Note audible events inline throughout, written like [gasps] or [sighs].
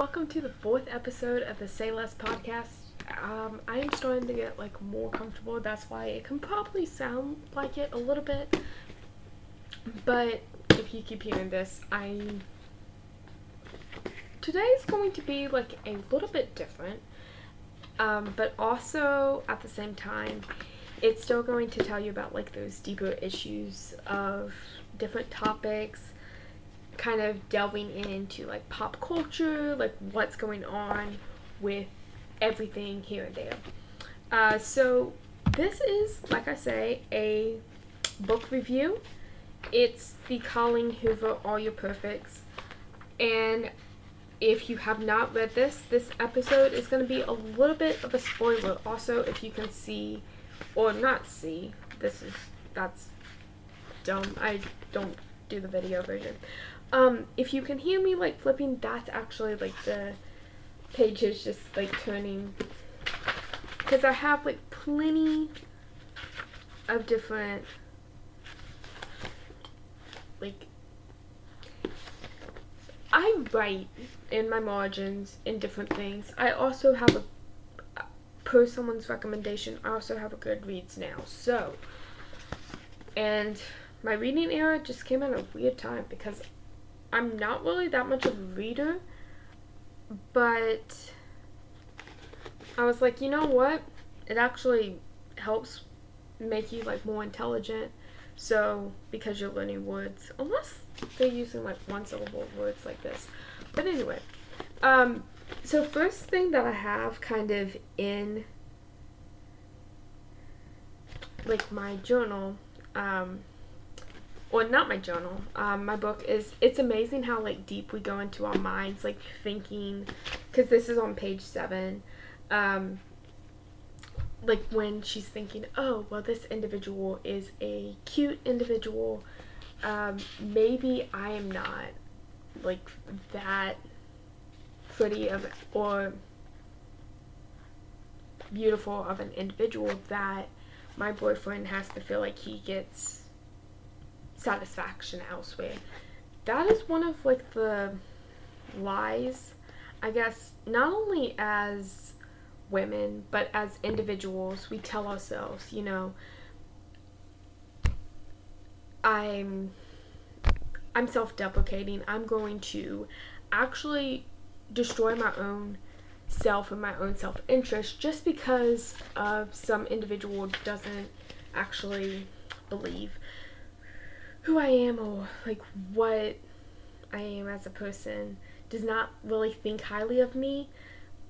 welcome to the fourth episode of the Say Less podcast. Um, I am starting to get like more comfortable. That's why it can probably sound like it a little bit. But if you keep hearing this, I today is going to be like a little bit different. Um, but also at the same time, it's still going to tell you about like those deeper issues of different topics kind of delving into like pop culture, like what's going on with everything here and there. Uh, so this is, like I say, a book review. It's the Colleen Hoover All Your Perfects. And if you have not read this, this episode is going to be a little bit of a spoiler. Also, if you can see or not see, this is, that's dumb. I don't do the video version. Um, if you can hear me like flipping, that's actually like the pages just like turning. Because I have like plenty of different like I write in my margins in different things. I also have a per someone's recommendation, I also have a Goodreads now. So, and my reading era just came at a weird time because I'm not really that much of a reader, but I was like, you know what? It actually helps make you like more intelligent. So because you're learning words, unless they're using like one syllable words like this. But anyway, um, so first thing that I have kind of in like my journal, um, or not my journal. Um, my book is it's amazing how like deep we go into our minds like thinking because this is on page seven. Um, like when she's thinking oh well this individual is a cute individual. Um, maybe i am not like that pretty of or beautiful of an individual that my boyfriend has to feel like he gets satisfaction elsewhere. That is one of like the lies, I guess, not only as women, but as individuals, we tell ourselves, you know, I'm I'm self-deprecating. I'm going to actually destroy my own self and my own self-interest just because of some individual doesn't actually believe who I am or like what I am as a person does not really think highly of me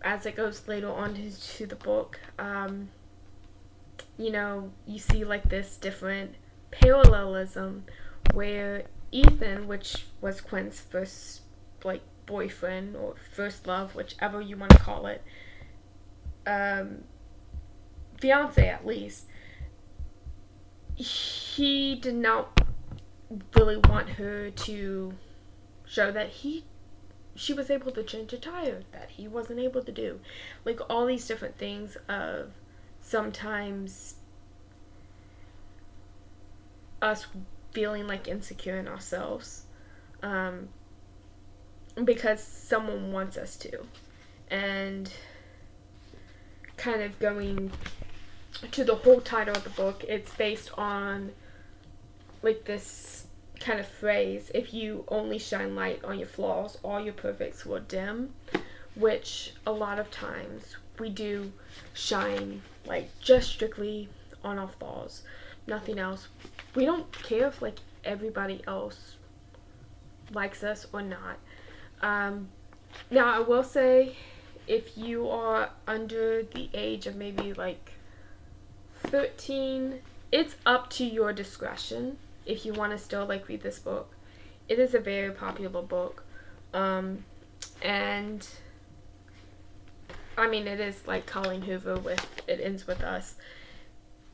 as it goes later on to, to the book. Um, you know, you see like this different parallelism where Ethan, which was Quinn's first like boyfriend or first love, whichever you want to call it, um, fiance at least, he did not really want her to show that he she was able to change a tire that he wasn't able to do. Like all these different things of sometimes us feeling like insecure in ourselves um, because someone wants us to. And kind of going to the whole title of the book it's based on like this kind of phrase if you only shine light on your flaws, all your perfects will dim, which a lot of times we do shine like just strictly on our flaws, nothing else. We don't care if like everybody else likes us or not. Um, now, I will say if you are under the age of maybe like 13, it's up to your discretion if you want to still like read this book. It is a very popular book. Um, and I mean, it is like Colleen Hoover with It Ends With Us.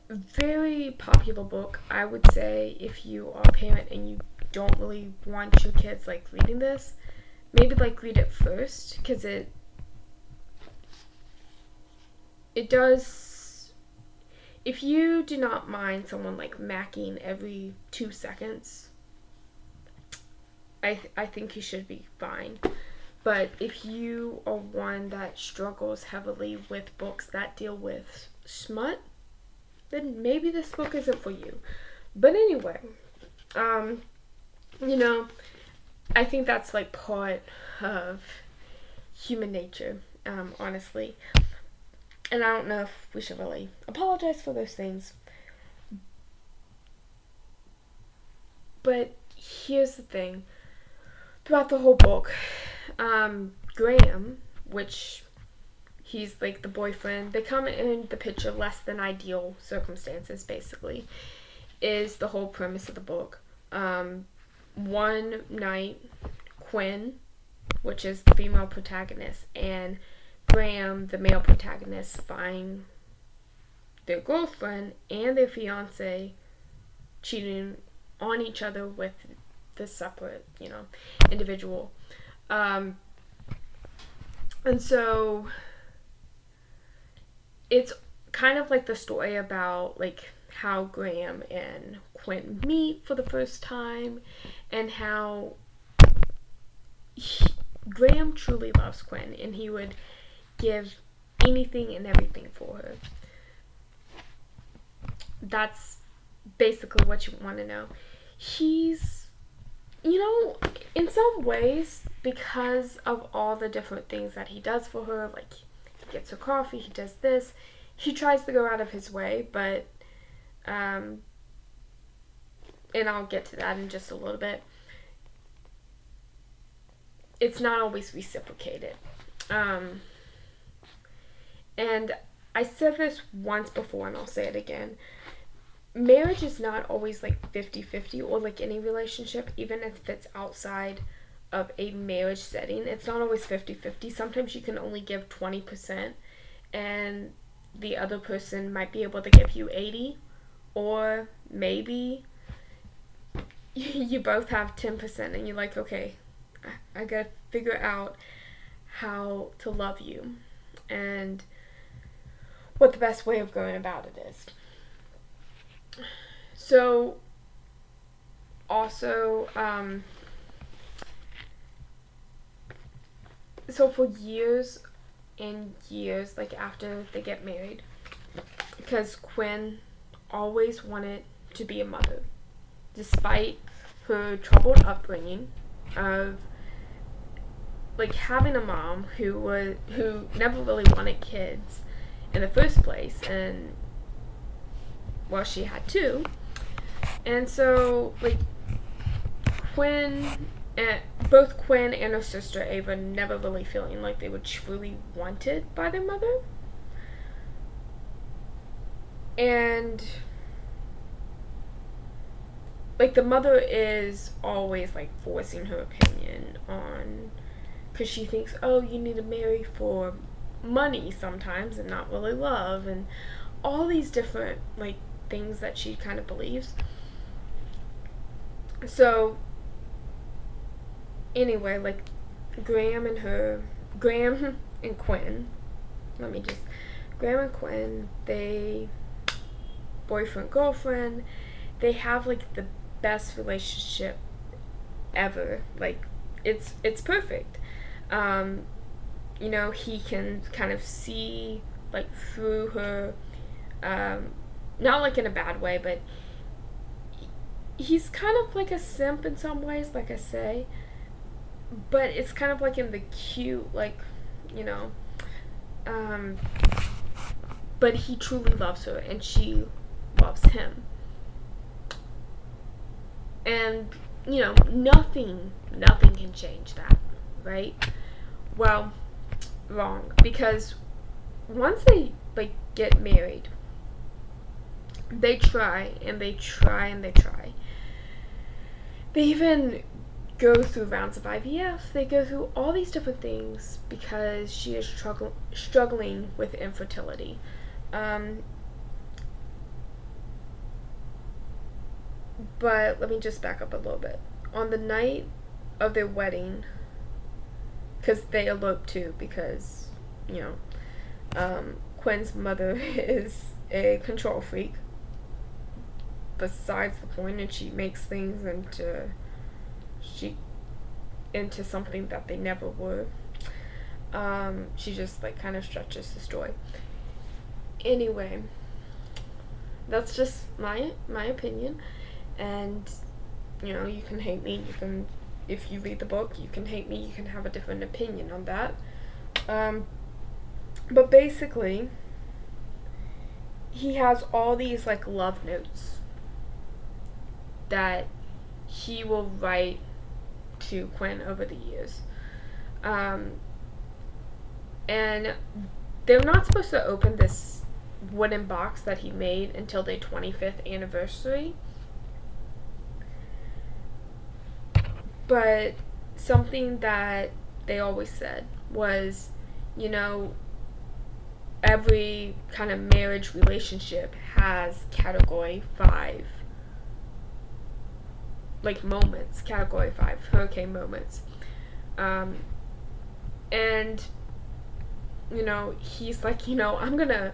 Very popular book. I would say if you are a parent and you don't really want your kids like reading this, maybe like read it first because it it does if you do not mind someone like macking every two seconds, I th- I think you should be fine. But if you are one that struggles heavily with books that deal with smut, then maybe this book isn't for you. But anyway, um, you know, I think that's like part of human nature, um, honestly. And I don't know if we should really apologize for those things. But here's the thing throughout the whole book, um, Graham, which he's like the boyfriend, they come in the picture less than ideal circumstances, basically, is the whole premise of the book. Um, one night, Quinn, which is the female protagonist, and Graham, the male protagonist, find their girlfriend and their fiance cheating on each other with this separate, you know, individual. Um, and so it's kind of like the story about like how Graham and Quinn meet for the first time and how he, Graham truly loves Quinn and he would give anything and everything for her. That's basically what you want to know. He's, you know, in some ways, because of all the different things that he does for her, like he gets her coffee, he does this, he tries to go out of his way, but, um, and I'll get to that in just a little bit. It's not always reciprocated. Um, and I said this once before and I'll say it again. Marriage is not always like 50 50 or like any relationship, even if it's outside of a marriage setting. It's not always 50 50. Sometimes you can only give 20% and the other person might be able to give you 80 or maybe [laughs] you both have 10% and you're like, okay, I, I gotta figure out how to love you. And what the best way of going about it is. So, also, um, so for years and years, like after they get married, because Quinn always wanted to be a mother, despite her troubled upbringing of like having a mom who was who never really wanted kids in the first place, and well, she had two, and so like Quinn and both Quinn and her sister Ava never really feeling like they were truly wanted by their mother, and like the mother is always like forcing her opinion on because she thinks oh you need to marry for money sometimes and not really love and all these different like things that she kind of believes. So anyway, like Graham and her Graham [laughs] and Quinn, let me just Graham and Quinn, they boyfriend girlfriend, they have like the best relationship ever. Like it's it's perfect. Um, you know, he can kind of see like through her, um, not like in a bad way, but he's kind of like a simp in some ways, like I say, but it's kind of like in the cute, like, you know, um, but he truly loves her and she loves him. And, you know, nothing, nothing can change that, right? Well, wrong because once they like get married, they try and they try and they try. They even go through rounds of IVF. They go through all these different things because she is struggle- struggling with infertility. Um, but let me just back up a little bit. On the night of their wedding, because they elope too because you know um, Quinn's mother [laughs] is a control freak. Besides the point, and she makes things into she into something that they never were. Um, she just like kind of stretches the story. Anyway, that's just my my opinion, and you know you can hate me. You can if you read the book, you can hate me. You can have a different opinion on that. Um, but basically, he has all these like love notes that he will write to Quinn over the years. Um, and they're not supposed to open this wooden box that he made until their 25th anniversary. But something that they always said was, you know, every kind of marriage relationship has category 5 like moments, category 5 hurricane moments. Um, and you know, he's like, you know, I'm gonna.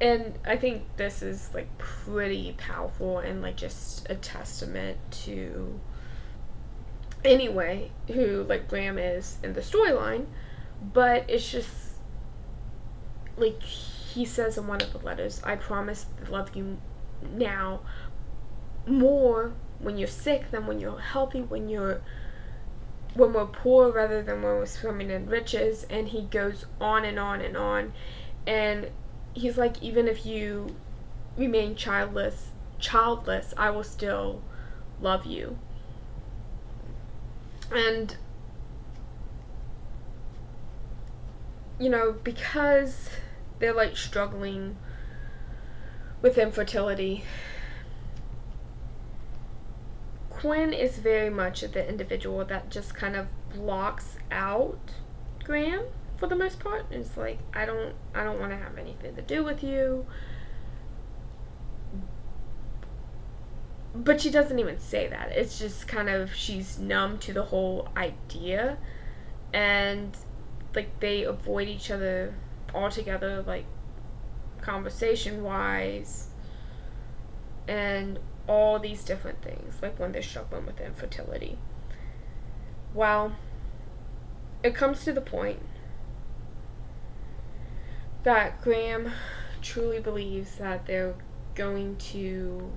And I think this is like pretty powerful and like just a testament to anyway who like Graham is in the storyline, but it's just like he says in one of the letters, I promise to love you now more when you're sick than when you're healthy, when you're when we're poor rather than when we're swimming in riches and he goes on and on and on and he's like even if you remain childless childless i will still love you and you know because they're like struggling with infertility Quinn is very much the individual that just kind of blocks out Graham for the most part. It's like I don't I don't want to have anything to do with you. But she doesn't even say that. It's just kind of she's numb to the whole idea and like they avoid each other altogether like conversation wise and all these different things, like when they're struggling with infertility. Well, it comes to the point that Graham truly believes that they're going to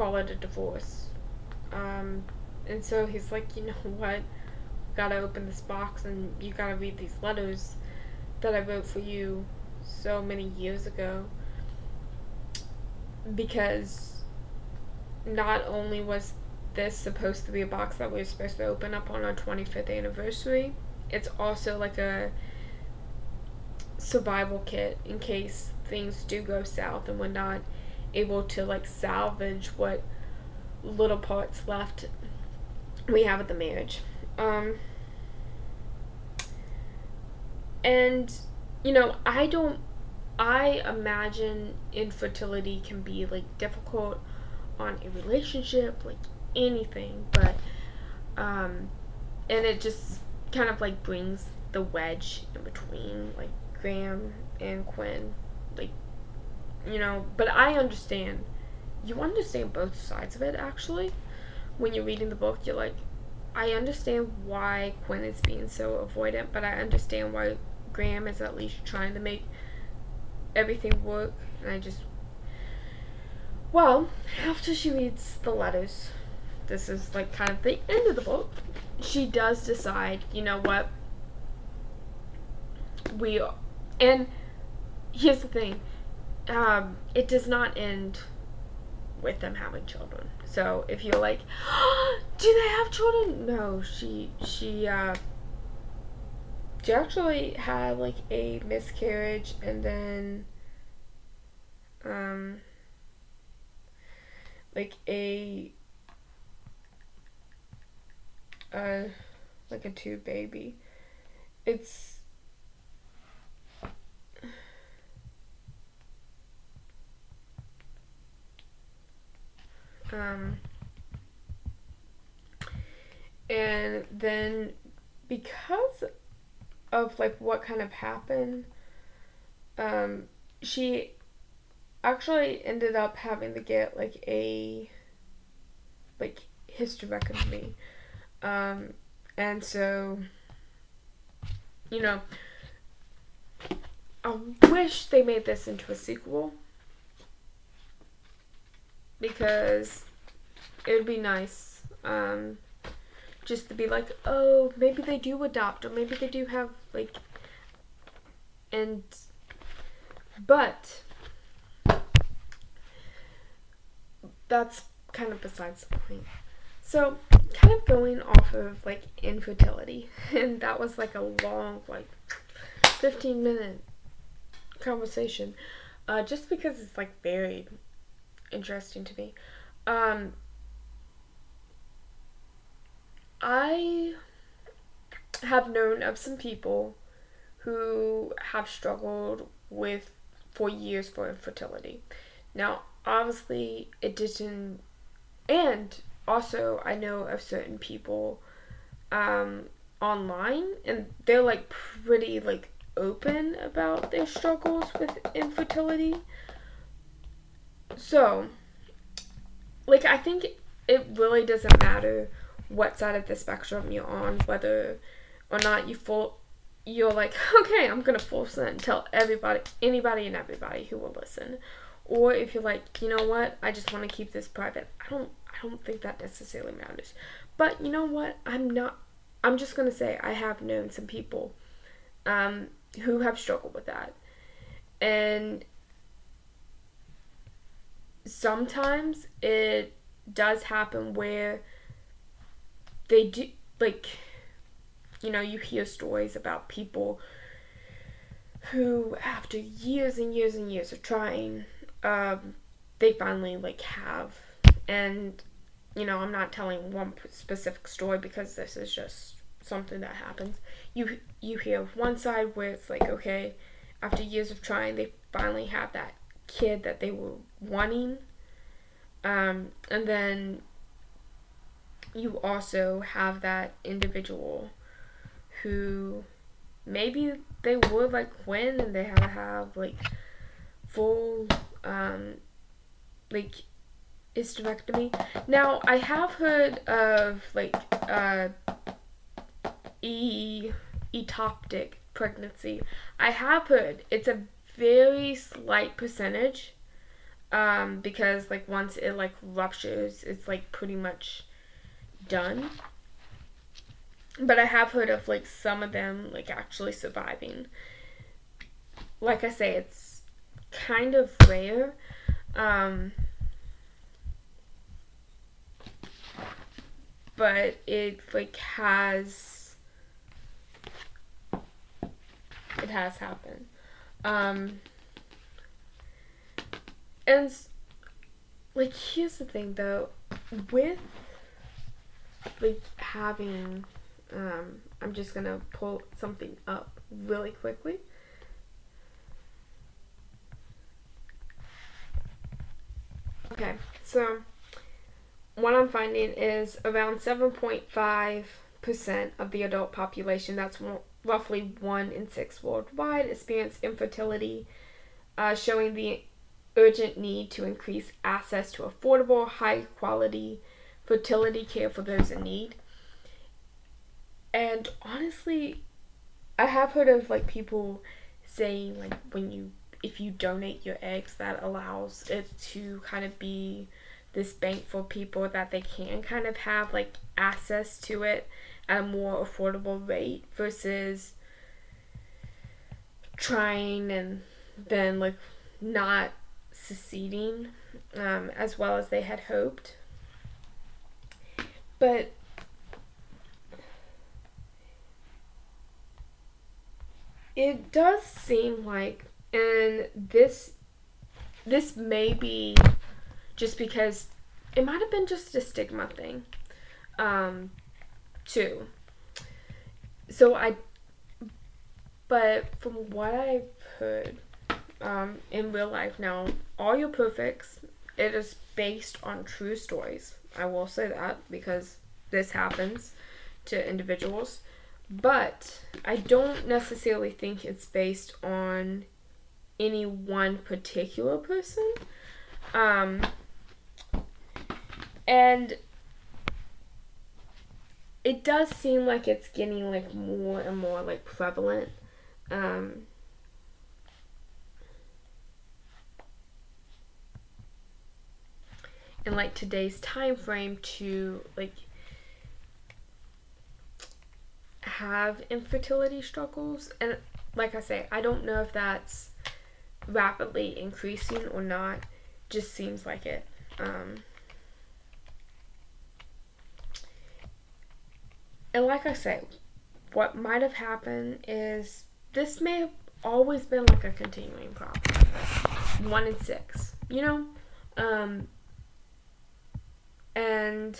call it a divorce. Um, and so he's like, you know [laughs] what? Gotta open this box and you gotta read these letters that I wrote for you so many years ago. Because not only was this supposed to be a box that we were supposed to open up on our 25th anniversary, it's also like a survival kit in case things do go south and we're not able to like salvage what little parts left we have at the marriage. Um, and you know, I don't I imagine infertility can be like difficult on a relationship, like anything, but um and it just kind of like brings the wedge in between like Graham and Quinn. Like you know, but I understand. You understand both sides of it actually. When you're reading the book, you're like I understand why Quinn is being so avoidant, but I understand why Graham is at least trying to make everything work and I just well, after she reads the letters, this is like kind of the end of the book. She does decide, you know what? We Are... and here's the thing. Um, it does not end with them having children. So if you're like, [gasps] do they have children? No, she she uh she actually had like a miscarriage and then um like a uh like a tube baby. It's um and then because of like what kind of happened um she actually ended up having to get like a like hysterectomy. Um, and so, you know, I wish they made this into a sequel because it would be nice um, just to be like, oh, maybe they do adopt, or maybe they do have like, and but that's kind of besides the point. So, kind of going off of like infertility, [laughs] and that was like a long, like 15 minute conversation, uh, just because it's like very interesting to me. Um, I have known of some people who have struggled with for years for infertility. Now, obviously, it didn't, and also I know of certain people um, online, and they're like pretty like open about their struggles with infertility. So, like, I think it really doesn't matter what side of the spectrum you're on, whether or not you full you're like, [laughs] okay, I'm gonna force it and tell everybody, anybody and everybody who will listen. Or if you're like, you know what, I just want to keep this private. I don't, I don't think that necessarily matters. But you know what, I'm not. I'm just gonna say I have known some people, um, who have struggled with that, and sometimes it does happen where they do like you know you hear stories about people who after years and years and years of trying um, they finally like have. And you know i'm not telling one specific story because this is just something that happens. You you hear one side where it's like okay after years of trying they finally have that kid that they were wanting um, and then you also have that individual who maybe they would like win and they have have like full um like hysterectomy. Now I have heard of like uh e ectopic pregnancy. I have heard it's a very slight percentage um because like once it like ruptures it's like pretty much done. But I have heard of like some of them like actually surviving. Like I say, it's kind of rare. Um, but it like has it has happened. Um, and like here's the thing though, with like having um, I'm just gonna pull something up really quickly. Okay, so what I'm finding is around 7.5% of the adult population, that's roughly 1 in 6 worldwide, experience infertility, uh, showing the urgent need to increase access to affordable, high quality fertility care for those in need. And honestly, I have heard of like people saying like when you if you donate your eggs that allows it to kind of be this bank for people that they can kind of have like access to it at a more affordable rate versus trying and then like not succeeding um, as well as they had hoped. But it does seem like and this this may be just because it might have been just a stigma thing um too so i but from what i've heard um in real life now all your perfects it is based on true stories I will say that because this happens to individuals. But I don't necessarily think it's based on any one particular person. Um, and it does seem like it's getting like more and more like prevalent. Um, in like today's time frame to like have infertility struggles and like I say, I don't know if that's rapidly increasing or not. Just seems like it. Um, and like I say, what might have happened is this may have always been like a continuing problem. One in six, you know? Um, and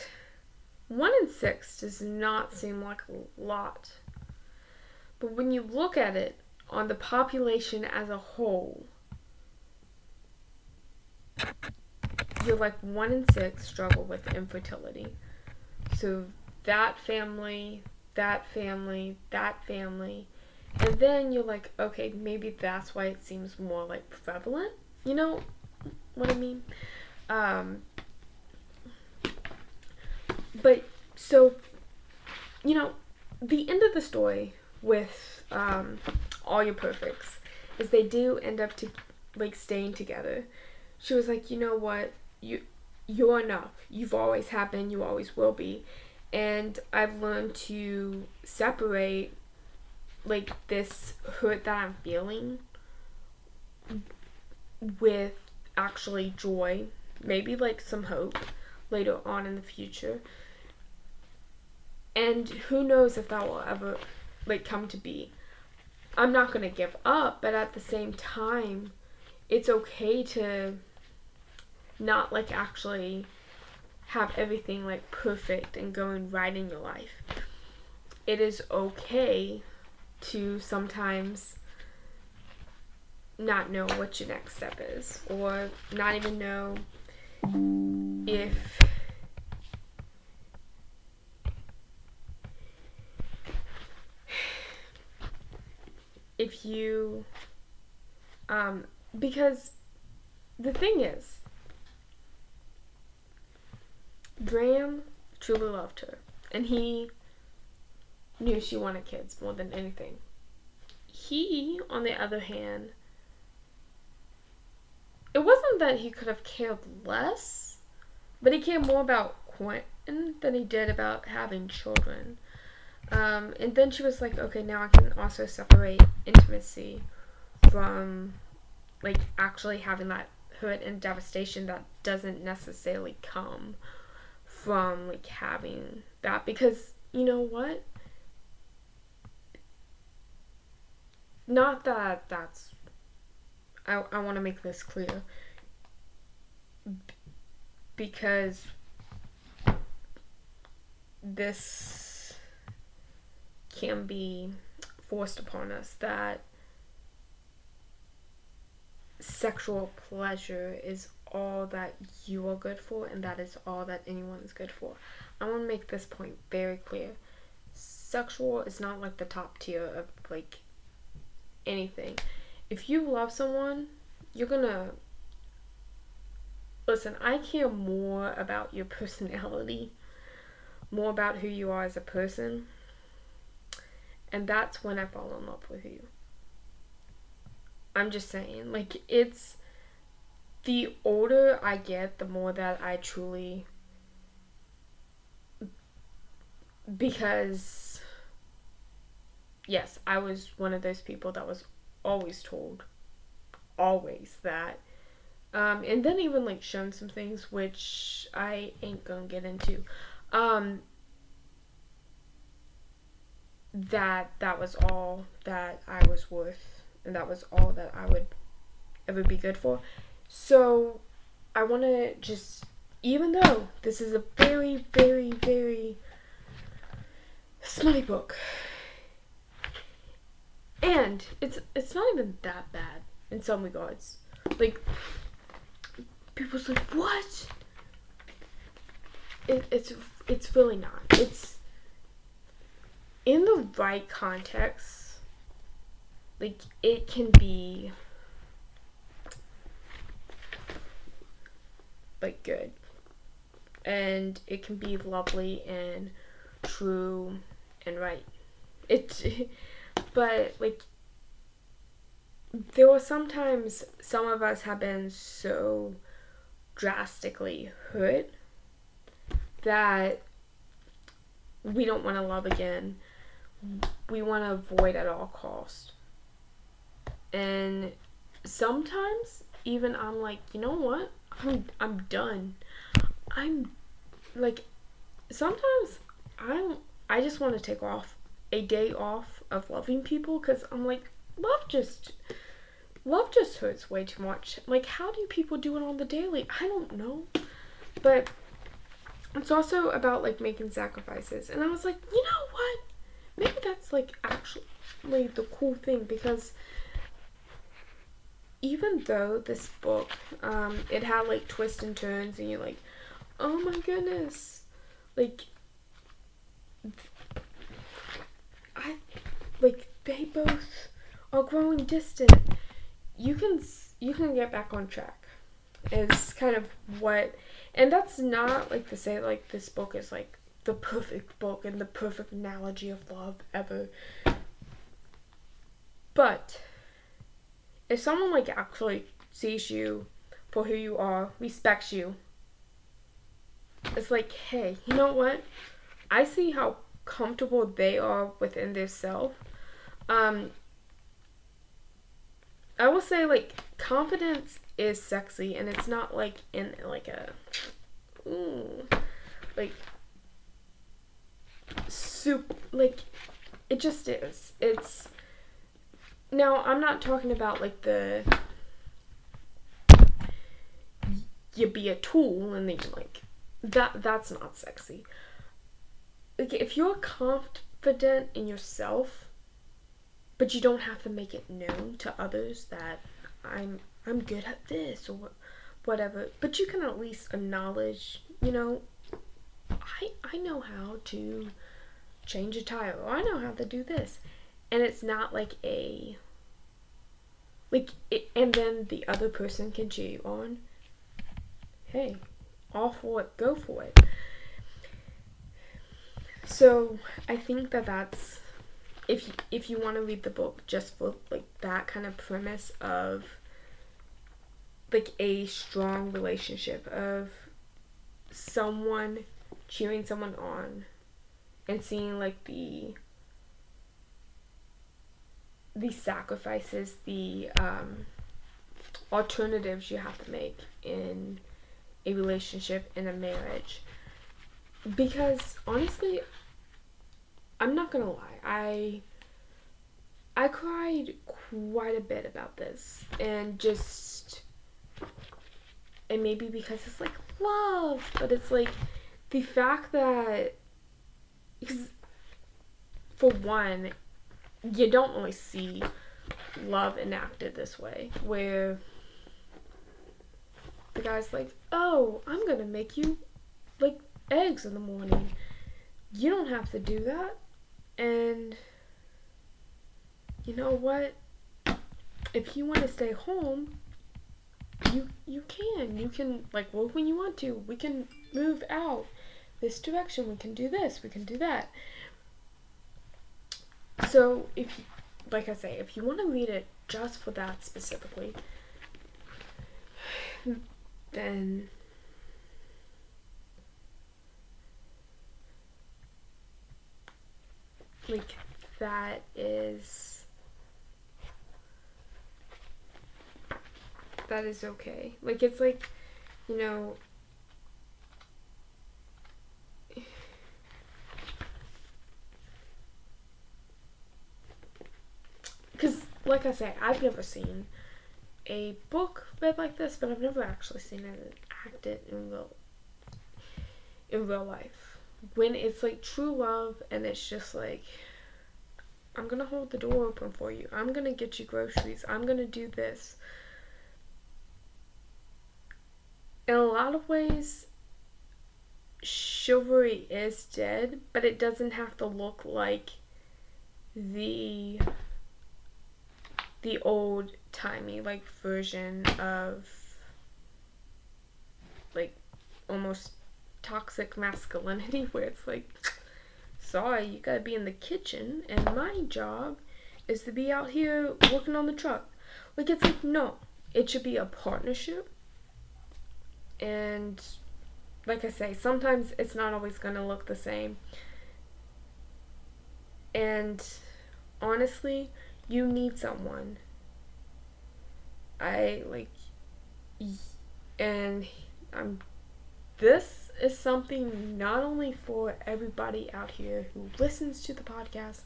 one in six does not seem like a lot. But when you look at it on the population as a whole, you're like one in six struggle with infertility. So that family, that family, that family. And then you're like, okay, maybe that's why it seems more like prevalent. You know what I mean? Um, but so, you know, the end of the story with um, all your perfects is they do end up to like staying together. She was like, you know what, you you're enough. You've always been. You always will be. And I've learned to separate like this hurt that I'm feeling with actually joy, maybe like some hope later on in the future. And who knows if that will ever like come to be. I'm not going to give up, but at the same time, it's okay to not like actually have everything like perfect and going right in your life. It is okay to sometimes not know what your next step is or not even know if [sighs] if you um because the thing is Graham truly loved her and he knew she wanted kids more than anything. He, on the other hand, it wasn't that he could have cared less, but he cared more about Quinn than he did about having children. Um, and then she was like, okay, now I can also separate intimacy from like actually having that hurt and devastation that doesn't necessarily come from like having that because you know what? Not that that's I, I want to make this clear. Because this can be forced upon us that sexual pleasure is all that you are good for and that is all that anyone is good for. I want to make this point very clear. Sexual is not like the top tier of like anything. If you love someone, you're gonna listen. I care more about your personality, more about who you are as a person and that's when I fall in love with you. I'm just saying, like, it's the older I get, the more that I truly. Because, yes, I was one of those people that was always told, always, that. Um, and then even like shown some things which I ain't gonna get into. Um, that that was all that I was worth and that was all that I would ever be good for. So I want to just even though this is a very very very smutty book and it's it's not even that bad in some regards. Like people's like what? It, it's it's really not. It's in the right context, like it can be like good and it can be lovely and true and right. It, [laughs] but like, there were sometimes some of us have been so drastically hurt that we don't want to love again. We want to avoid at all costs. And sometimes even I'm like, you know what? I'm I'm done. I'm like sometimes I I just want to take off a day off of loving people cuz I'm like love just love just hurts way too much. Like how do people do it on the daily? I don't know. But it's also about like making sacrifices. And I was like, you know what? Maybe that's like actually the cool thing because even though this book, um, it had like twists and turns, and you're like, oh my goodness, like, I, like they both are growing distant. You can you can get back on track. Is kind of what, and that's not like to say like this book is like the perfect book and the perfect analogy of love ever. But if someone like actually sees you for who you are, respects you, it's like, hey, you know what? I see how comfortable they are within their self. Um, I will say like confidence is sexy, and it's not like in like a, ooh, like soup like it just is. It's now, I'm not talking about like the you be a tool and then you like that that's not sexy. Like if you're confident in yourself, but you don't have to make it known to others that I'm I'm good at this or whatever, but you can at least acknowledge, you know, I I know how to change a tire or I know how to do this and it's not like a like it, and then the other person can cheer you on. Hey all for it go for it. So i think that that's if you, if you want to read the book just for like that kind of premise of like a strong relationship of someone cheering someone on and seeing like the the sacrifices, the um, alternatives you have to make in a relationship, in a marriage. Because honestly, I'm not gonna lie, I I cried quite a bit about this, and just and maybe because it's like love, but it's like the fact that because for one, you don't really see love enacted this way, where the guy's like, "Oh, I'm gonna make you like eggs in the morning. You don't have to do that." And you know what? If you want to stay home, you you can. You can like work when you want to. We can move out this direction. We can do this. We can do that. So if, like I say, if you want to read it just for that specifically, then like that is that is okay. Like it's like, you know, because like I say, I've never seen a book read like this, but I've never actually seen it acted in real in real life. When it's like true love and it's just like I'm gonna hold the door open for you. I'm gonna get you groceries. I'm gonna do this. In a lot of ways, chivalry is dead, but it doesn't have to look like the the old timey like version of like almost toxic masculinity [laughs] where it's like sorry, you gotta be in the kitchen, and my job is to be out here working on the truck. Like, it's like, no, it should be a partnership. And, like I say, sometimes it's not always gonna look the same. And, honestly, you need someone. I, like, and I'm this is something not only for everybody out here who listens to the podcast,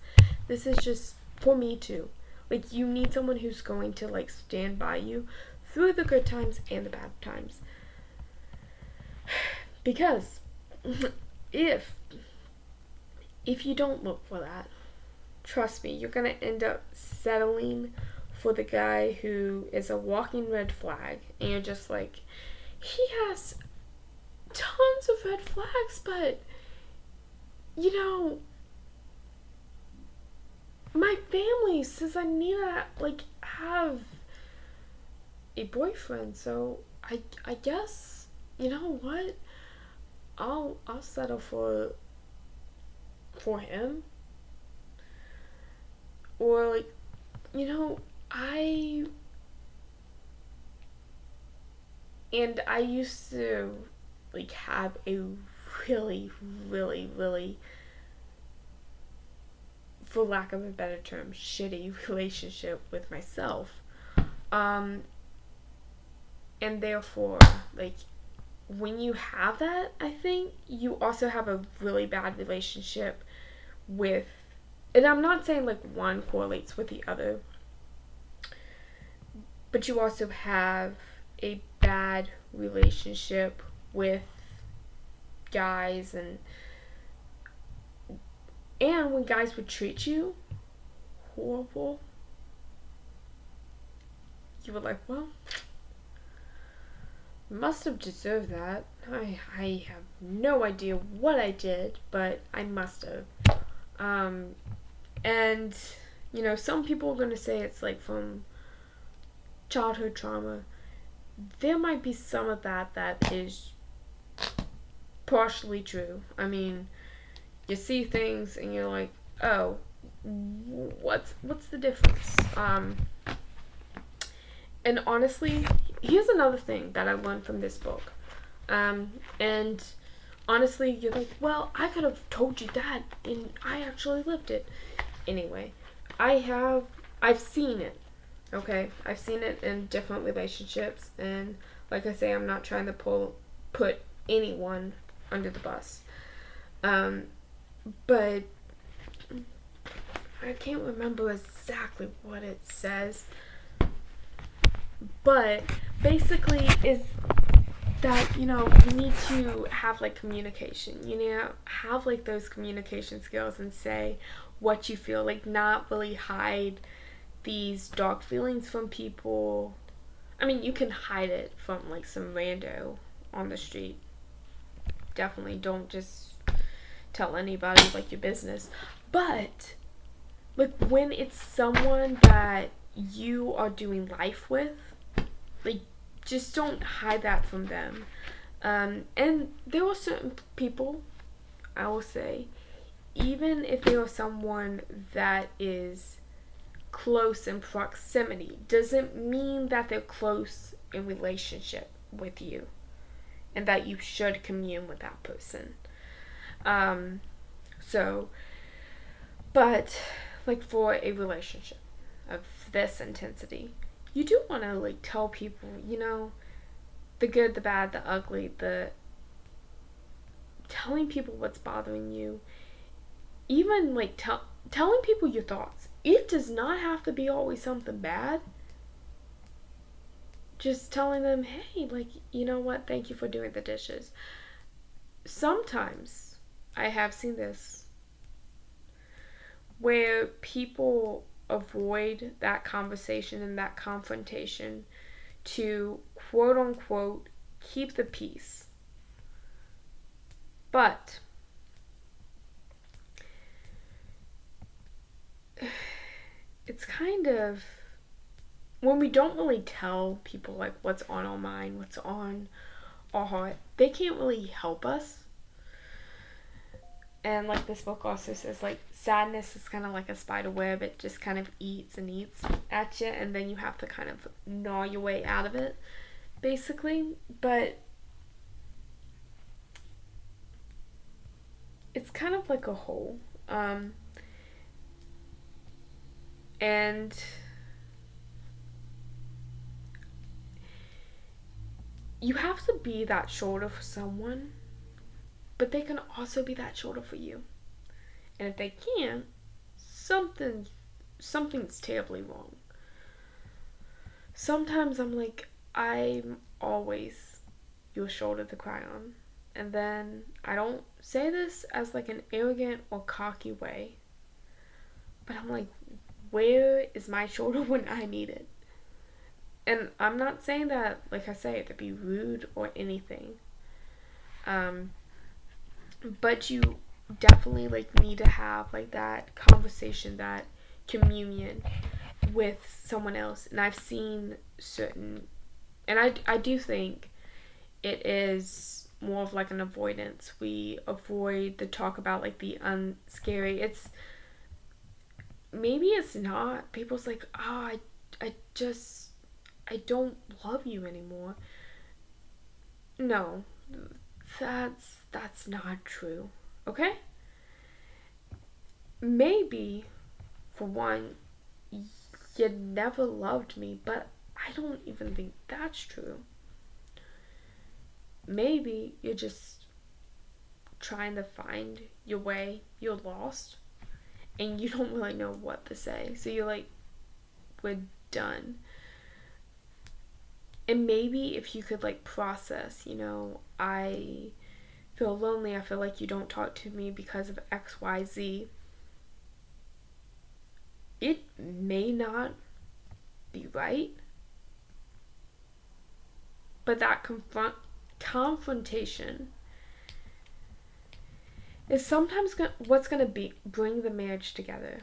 this is just for me too. Like you need someone who's going to like stand by you through the good times and the bad times. [sighs] Because [laughs] if if you don't look for that, trust me, you're going to end up settling for the guy who is a walking red flag and you're just like he has tons of red flags, but you know, my family says I need to like have a boyfriend, so I I guess you know what? I'll I'll settle for for him. Or like you know, I and I used to like have a really, really, really, for lack of a better term, shitty relationship with myself. Um, and therefore, like, when you have that, I think you also have a really bad relationship with, and I'm not saying like one correlates with the other, but you also have a bad relationship with guys and and when guys would treat you horrible you were like well must have deserved that. I i have no idea what i did but i must have. Um and you know some people are going to say it's like from childhood trauma there might be some of that that is partially true. I mean, you see things and you're like, oh, what's what's the difference? Um, and honestly, here's another thing that I learned from this book. Um, and honestly, you're like, well, I could have told you that, and I actually lived it. Anyway, I have, I've seen it. Okay, I've seen it in different relationships, and like I say, I'm not trying to pull put anyone under the bus. Um, but I can't remember exactly what it says. But basically, is that you know you need to have like communication. You know, have like those communication skills and say what you feel. Like not really hide these dark feelings from people. I mean, you can hide it from like some rando on the street definitely don't just tell anybody like your business. But like when it's someone that you are doing life with, like just don't hide that from them. Um, and there were certain people, I will say, even if they are someone that is close in proximity, doesn't mean that they're close in relationship with you and that you should commune with that person. Um, so, but like for a relationship of this intensity, you do want to like tell people, you know, the good, the bad, the ugly, the telling people what's bothering you, even like tell telling people your thoughts. It does not have to be always something bad just telling them, hey, like, you know what? Thank you for doing the dishes. Sometimes I have seen this where people avoid that conversation and that confrontation to quote unquote keep the peace. But [sighs] it's kind of when we don't really tell people like what's on our mind, what's on our heart, they can't really help us. and like this book also says like sadness is kind of like a spider web it just kind of eats and eats at you and then you have to kind of gnaw your way out of it basically but it's kind of like a hole um, and you have to be that shoulder for someone but they can also be that shoulder for you. And if they can't, something something's terribly wrong. Sometimes I'm like, I'm always your shoulder to cry on. And then I don't say this as like an arrogant or cocky way. But I'm like, where is my shoulder [laughs] when I need it? And I'm not saying that, like I say, to be rude or anything. Um, but you definitely like need to have like that conversation that communion with someone else and i've seen certain and i, I do think it is more of like an avoidance we avoid the talk about like the unscary it's maybe it's not people's like oh i, I just i don't love you anymore no that's that's not true. Okay? Maybe, for one, you never loved me, but I don't even think that's true. Maybe you're just trying to find your way, you're lost, and you don't really know what to say. So you're like, we're done. And maybe if you could like process, you know, I feel lonely, I feel like you don't talk to me because of XYZ. It may not be right, but that confront confrontation is sometimes what's going to be bring the marriage together.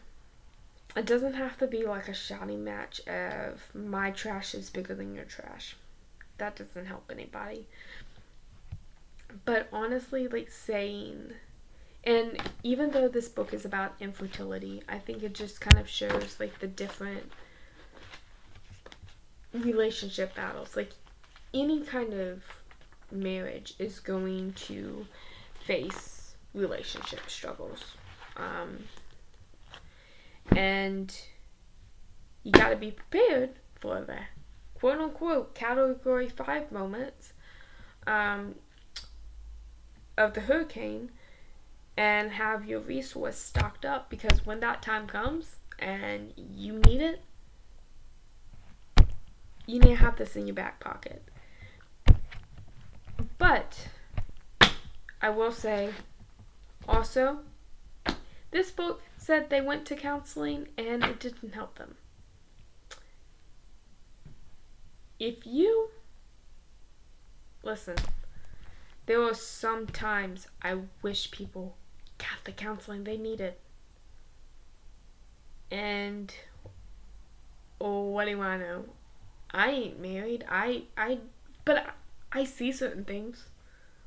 It doesn't have to be like a shouting match of my trash is bigger than your trash. That doesn't help anybody but honestly, like saying, and even though this book is about infertility, I think it just kind of shows like the different relationship battles. Like any kind of marriage is going to face relationship struggles. Um, and you got to be prepared for the quote unquote category 5 moments. Um, of the hurricane and have your resource stocked up because when that time comes and you need it, you need to have this in your back pocket. But I will say also, this book said they went to counseling and it didn't help them. If you listen, there were some times I wish people got the counseling they needed. And oh, what do to know? I ain't married. I I but I, I see certain things.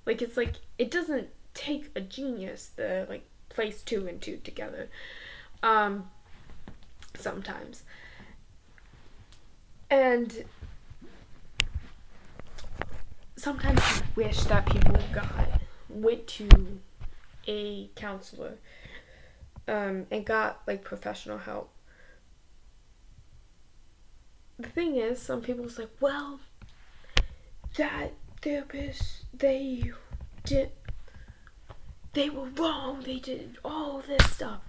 Like it's like it doesn't take a genius to like place two and two together. Um sometimes. And sometimes I wish that people got went to a counselor um, and got like professional help. The thing is, some people's like, well, that therapist, they did, they were wrong. They did all this stuff.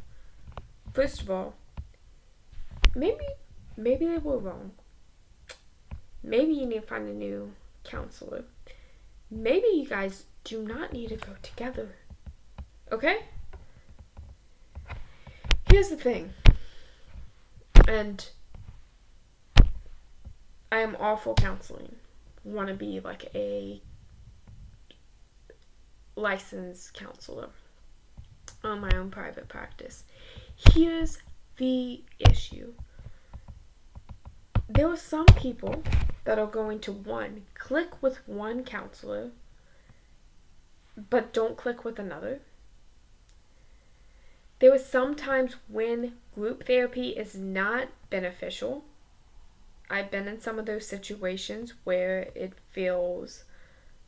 First of all, maybe, maybe they were wrong. Maybe you need to find a new counselor maybe you guys do not need to go together. Okay? Here's the thing. And I am for counseling. Want to be like a licensed counselor on my own private practice. Here's the issue. There are some people that are going to one, click with one counselor, but don't click with another. there are some times when group therapy is not beneficial. I've been in some of those situations where it feels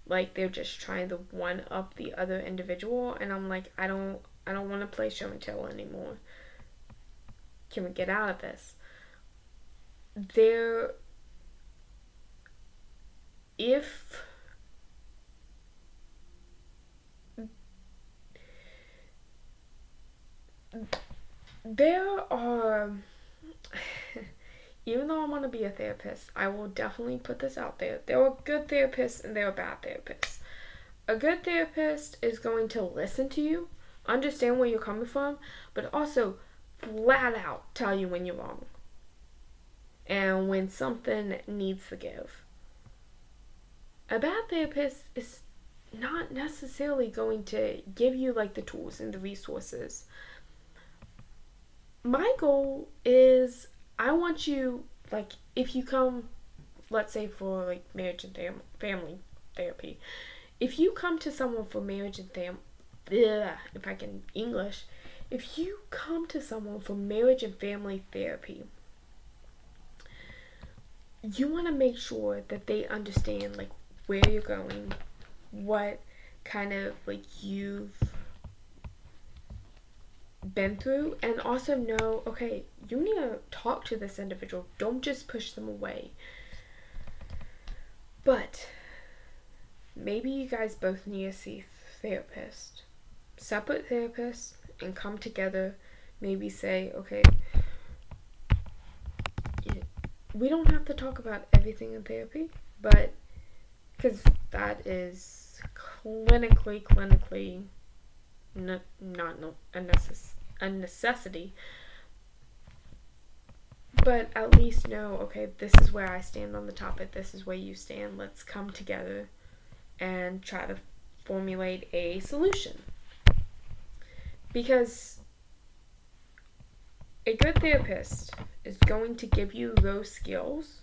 like they're just trying to one up the other individual and I'm like I don't I don't want to play show and tell anymore. Can we get out of this? There if there are even though I want to be a therapist, I will definitely put this out there. There are good therapists and there are bad therapists. A good therapist is going to listen to you, understand where you're coming from, but also flat out tell you when you're wrong and when something needs to give. A bad therapist is not necessarily going to give you like the tools and the resources. My goal is I want you like if you come let's say for like marriage and fam- family therapy. If you come to someone for marriage and family if I can English, if you come to someone for marriage and family therapy, you want to make sure that they understand like where you're going, what kind of like you've been through, and also know okay, you need to talk to this individual. Don't just push them away. But maybe you guys both need to see therapist, separate therapists, and come together. Maybe say, okay, we don't have to talk about everything in therapy, but because that is clinically, clinically n- not no, a, a necessity. But at least know, okay, this is where I stand on the topic, this is where you stand. Let's come together and try to formulate a solution. Because a good therapist is going to give you those skills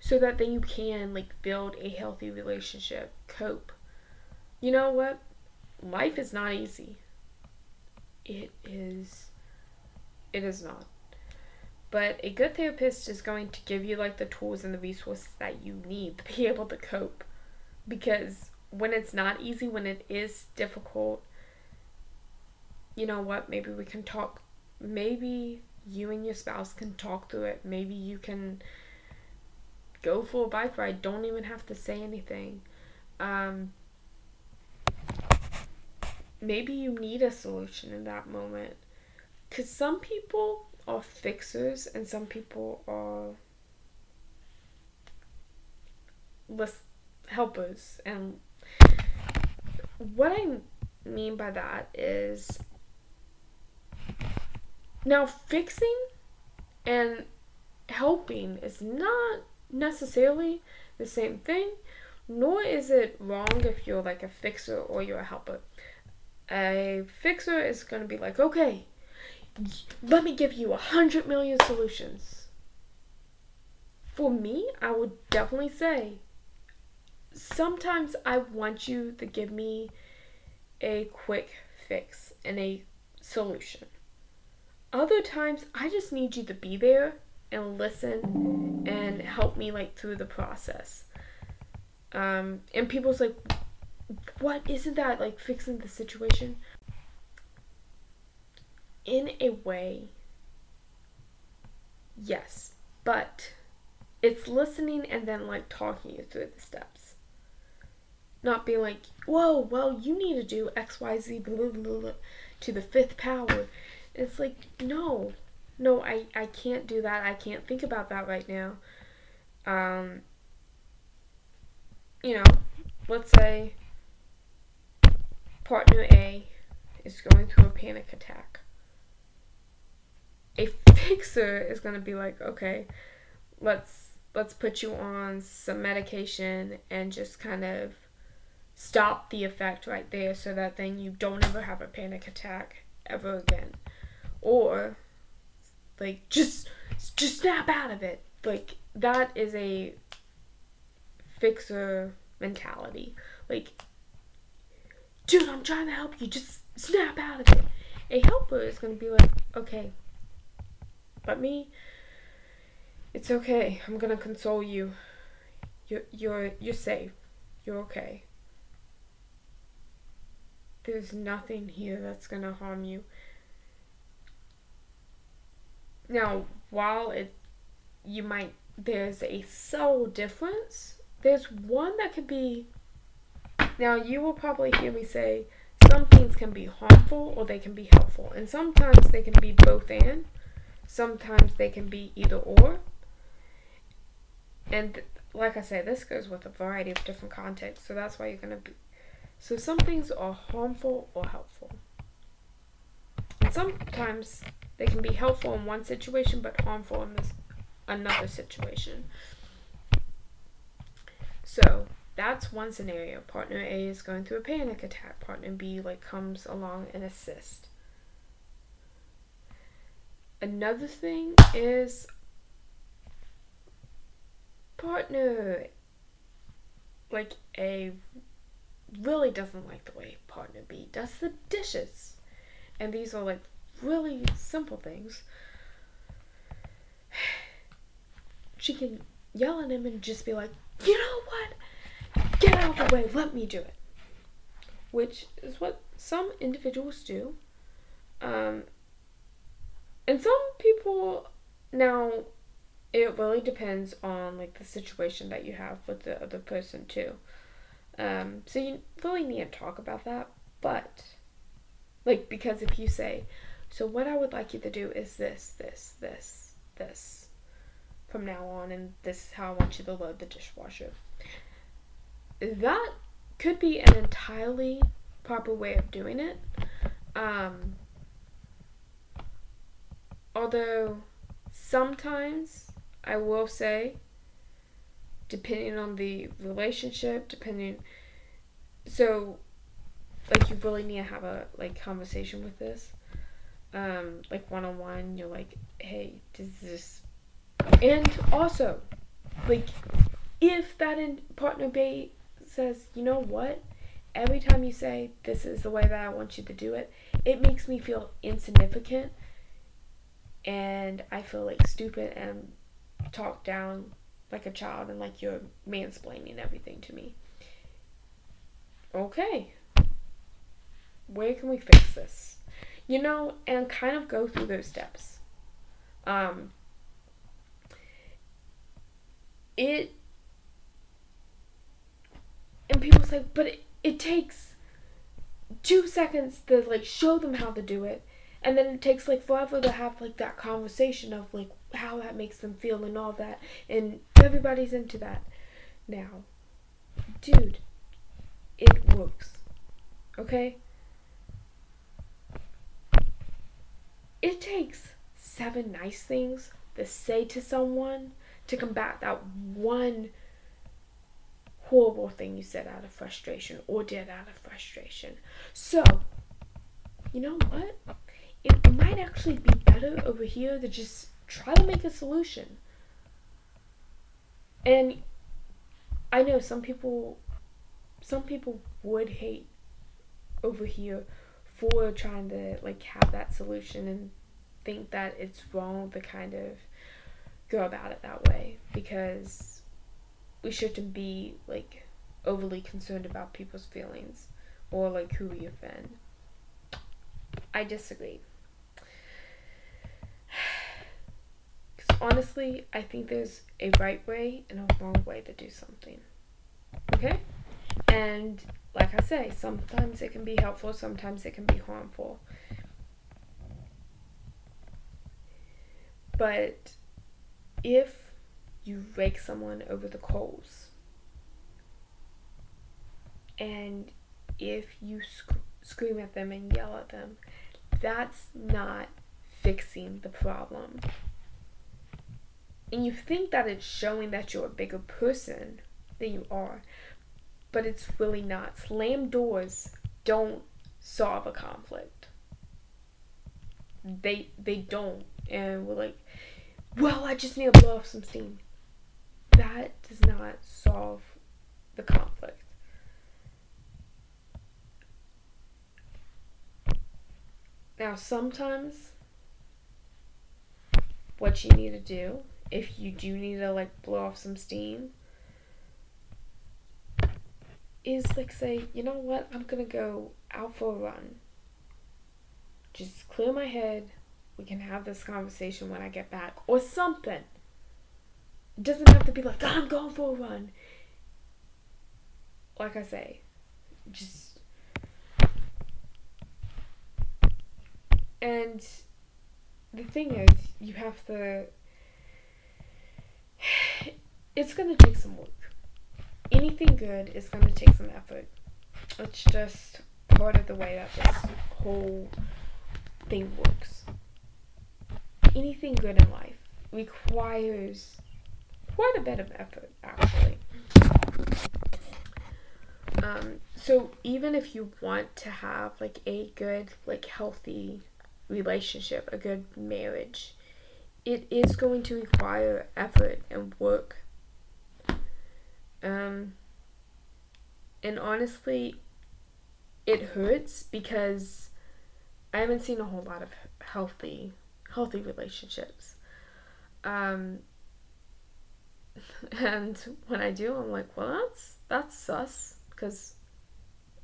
so that then you can like build a healthy relationship, cope. You know what? Life is not easy. It is it is not. But a good therapist is going to give you like the tools and the resources that you need to be [laughs] able to cope. Because when it's not easy, when it is difficult, you know what? Maybe we can talk. Maybe you and your spouse can talk through it. Maybe you can go for a bike ride. Don't even have to say anything. Um, maybe you need a solution in that moment. Because some people are fixers and some people are less helpers. And what I mean by that is now fixing and helping is not necessarily the same thing, nor is it wrong if you're like a fixer or you're a helper. A fixer is going to be like, okay, let me give you a hundred million solutions. For me, I would definitely say sometimes I want you to give me a quick fix and a solution. Other times, I just need you to be there and listen and help me like through the process. Um, and people's like, what isn't that like fixing the situation? In a way, yes, but it's listening and then like talking you through the steps. Not being like, whoa, well, you need to do X, Y, Z, blah, blah, blah, blah, to the fifth power. It's like, no, no, I, I can't do that. I can't think about that right now. Um, you know, let's say partner A is going through a panic attack. A fixer is going to be like, okay, let's let's put you on some medication and just kind of stop the effect right there so that then you don't ever have a panic attack ever again. Or like just just snap out of it. Like that is a fixer mentality. Like dude, I'm trying to help you. Just snap out of it. A helper is going to be like, okay, but me, it's okay. I'm going to console you. You're, you're, you're safe. You're okay. There's nothing here that's going to harm you. Now, while it, you might, there's a subtle difference, there's one that could be, now you will probably hear me say, some things can be harmful or they can be helpful. And sometimes they can be both and. Sometimes they can be either or. And like I say, this goes with a variety of different contexts. So that's why you're going to be. So some things are harmful or helpful. And sometimes they can be helpful in one situation but harmful in this another situation. So that's one scenario. Partner A is going through a panic attack. Partner B like comes along and assists. Another thing is partner like A really doesn't like the way partner B does the dishes. And these are like really simple things. [sighs] She can yell at him and just be like, you know what? Get out of the way, let me do it. Which is what some individuals do. Um, and some people, now, it really depends on like the situation that you have with the other person too. Um, so you really need to talk about that. But, like, because if you say, so what I would like you to do is this, this, this, this from now on, and this is how I want you to load the dishwasher. That could be an entirely proper way of doing it. Um, although sometimes I will say, depending on the relationship, depending, so like you really need to have a like conversation with this, um, like one on one. You're like, hey, does this and also, like, if that in partner B says, you know what, every time you say this is the way that I want you to do it, it makes me feel insignificant, and I feel like stupid and talked down like a child and like you're mansplaining everything to me. Okay. Where can we fix this? You know, and kind of go through those steps. Um, it and people say but it, it takes two seconds to like show them how to do it. And then it takes like forever to have like that conversation of like how that makes them feel and all that. And everybody's into that now. Dude it works. Okay? It takes seven nice things to say to someone to combat that one horrible thing you said out of frustration or did out of frustration. So, you know what? It might actually be better over here to just try to make a solution. And I know some people some people would hate over here for trying to like have that solution and think that it's wrong to kind of go about it that way because we shouldn't be like overly concerned about people's feelings or like who we offend. I disagree. [sighs] Because honestly, I think there's a right way and a wrong way to do something. Okay? And like I say, sometimes it can be helpful, sometimes it can be harmful. But if you rake someone over the coals and if you sc- scream at them and yell at them, that's not fixing the problem. And you think that it's showing that you're a bigger person than you are, but it's really not. Slam doors don't solve a conflict. They they don't. And we're like, well, I just need to blow off some steam. That does not solve the conflict. Now, sometimes what you need to do, if you do need to like blow off some steam, is like say, you know what, I'm gonna go out for a run. Just clear my head. We can have this conversation when I get back, or something. Doesn't have to be like, I'm going for a run. Like I say, just. And the thing is, you have to. [sighs] It's gonna take some work. Anything good is gonna take some effort. It's just part of the way that this whole thing works. Anything good in life requires quite a bit of effort, actually. Um, so even if you want to have like a good, like healthy relationship, a good marriage, it is going to require effort and work. Um, and honestly, it hurts because I haven't seen a whole lot of healthy, healthy relationships. Um, and when I do, I'm like, well, that's that's sus because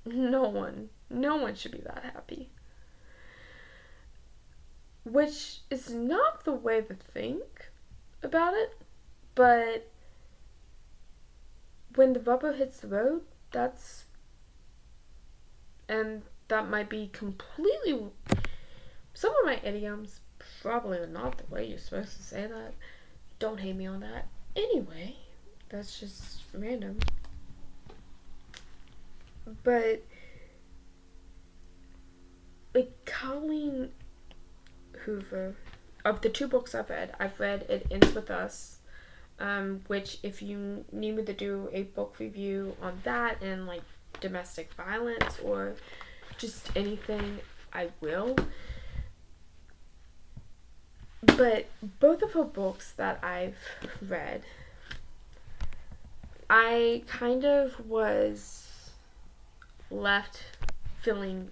no one, no one should be that happy which is not the way to think about it, but when the rubber hits the road, that's and that might be completely some of my idioms probably are not the way you're supposed to say that. Don't hate me on that. Anyway, that's just random. But like Colleen Hoover. Of the two books I've read, I've read It Ends With Us, um, which, if you need me to do a book review on that and like domestic violence or just anything, I will. But both of her books that I've read, I kind of was left feeling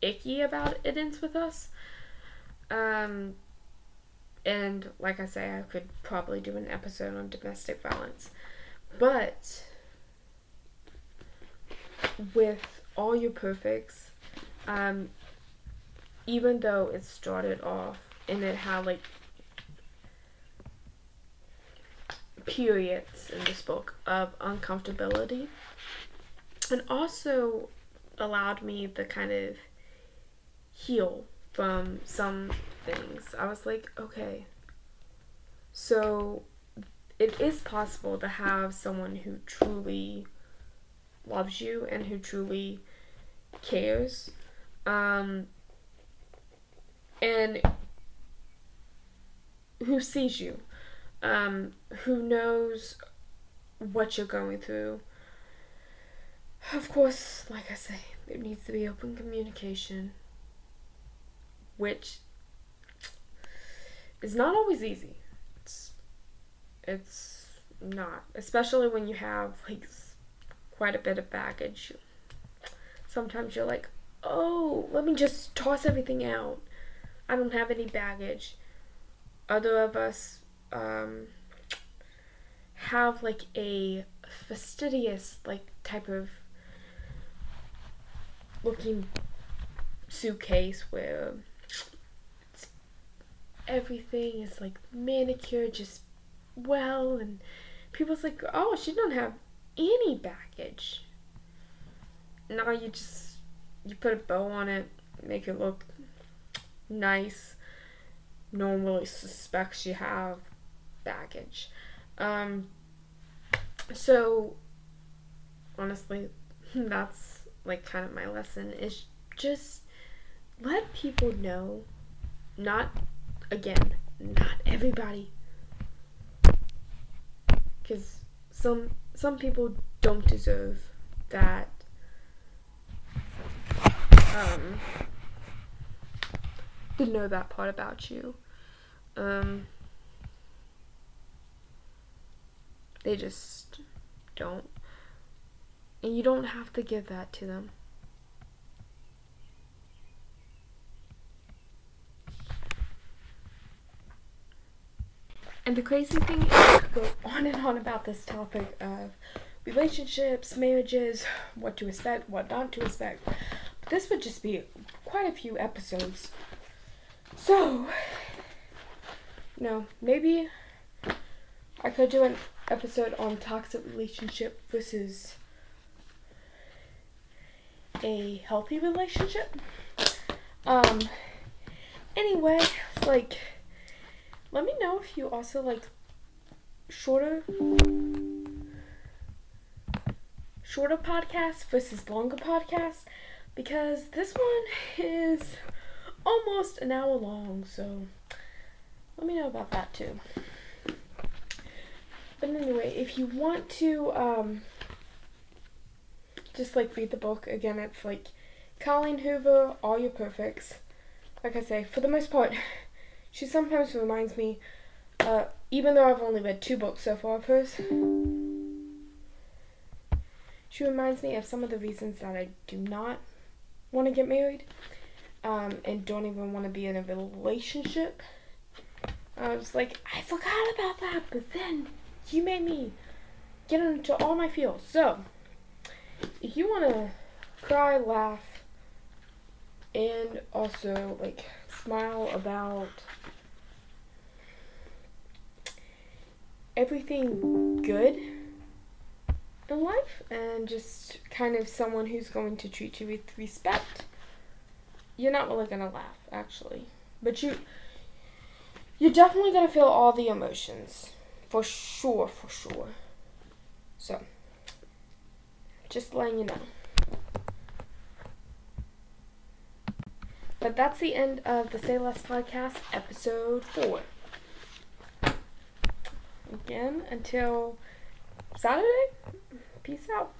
icky about It Ends With Us um, and like I say, I could probably do an episode on domestic violence. But with all your perfects, um, even though it started off and it had like periods in this book of uncomfortability, and also allowed me to kind of heal from some things. I was like, okay. So it is possible to have someone who truly loves you and who truly cares. Um, and who sees you, um, who knows what you're going through. Of course, like I say, there needs to be open communication which is not always easy. It's it's not, especially when you have like quite a bit of baggage. Sometimes you're like, "Oh, let me just toss everything out. I don't have any baggage." Other of us um, have like a fastidious like type of looking suitcase where everything is like manicured just well and people's like oh she don't have any baggage. Now you just you put a bow on it make it look nice no one really suspects you have baggage um so honestly [laughs] that's like kind of my lesson is just let people know not again, not everybody. Because some some people don't deserve that um to know that part about you. Um, they just don't. And you don't have to give that to them. And the crazy thing is, I could go on and on about this topic of relationships, marriages, what to expect, what not to expect. But this would just be quite a few episodes. So, know, maybe I could do an episode on toxic relationship versus a healthy relationship. Um, anyway, like, let me know if you also like shorter shorter podcasts versus longer podcasts because this one is almost an hour long, so let me know about that too. But anyway, if you want to um, just like read the book again, it's like Colleen Hoover, All Your Perfects. Like I say, for the most part, [laughs] she sometimes reminds me, uh, even though I've only read two books so far of hers, she reminds me of some of the reasons that I do not want to get married um, and don't even want to be in a relationship. I was like, I forgot about that, but then you made me get into all my feels. So, if you want to cry, laugh, and also like smile about everything good in life and just kind of someone who's going to treat you with respect you're not really gonna laugh actually but you you're definitely gonna feel all the emotions for sure for sure so just letting you know But that's the end of the Say Less podcast, episode four. Again, until Saturday, peace out.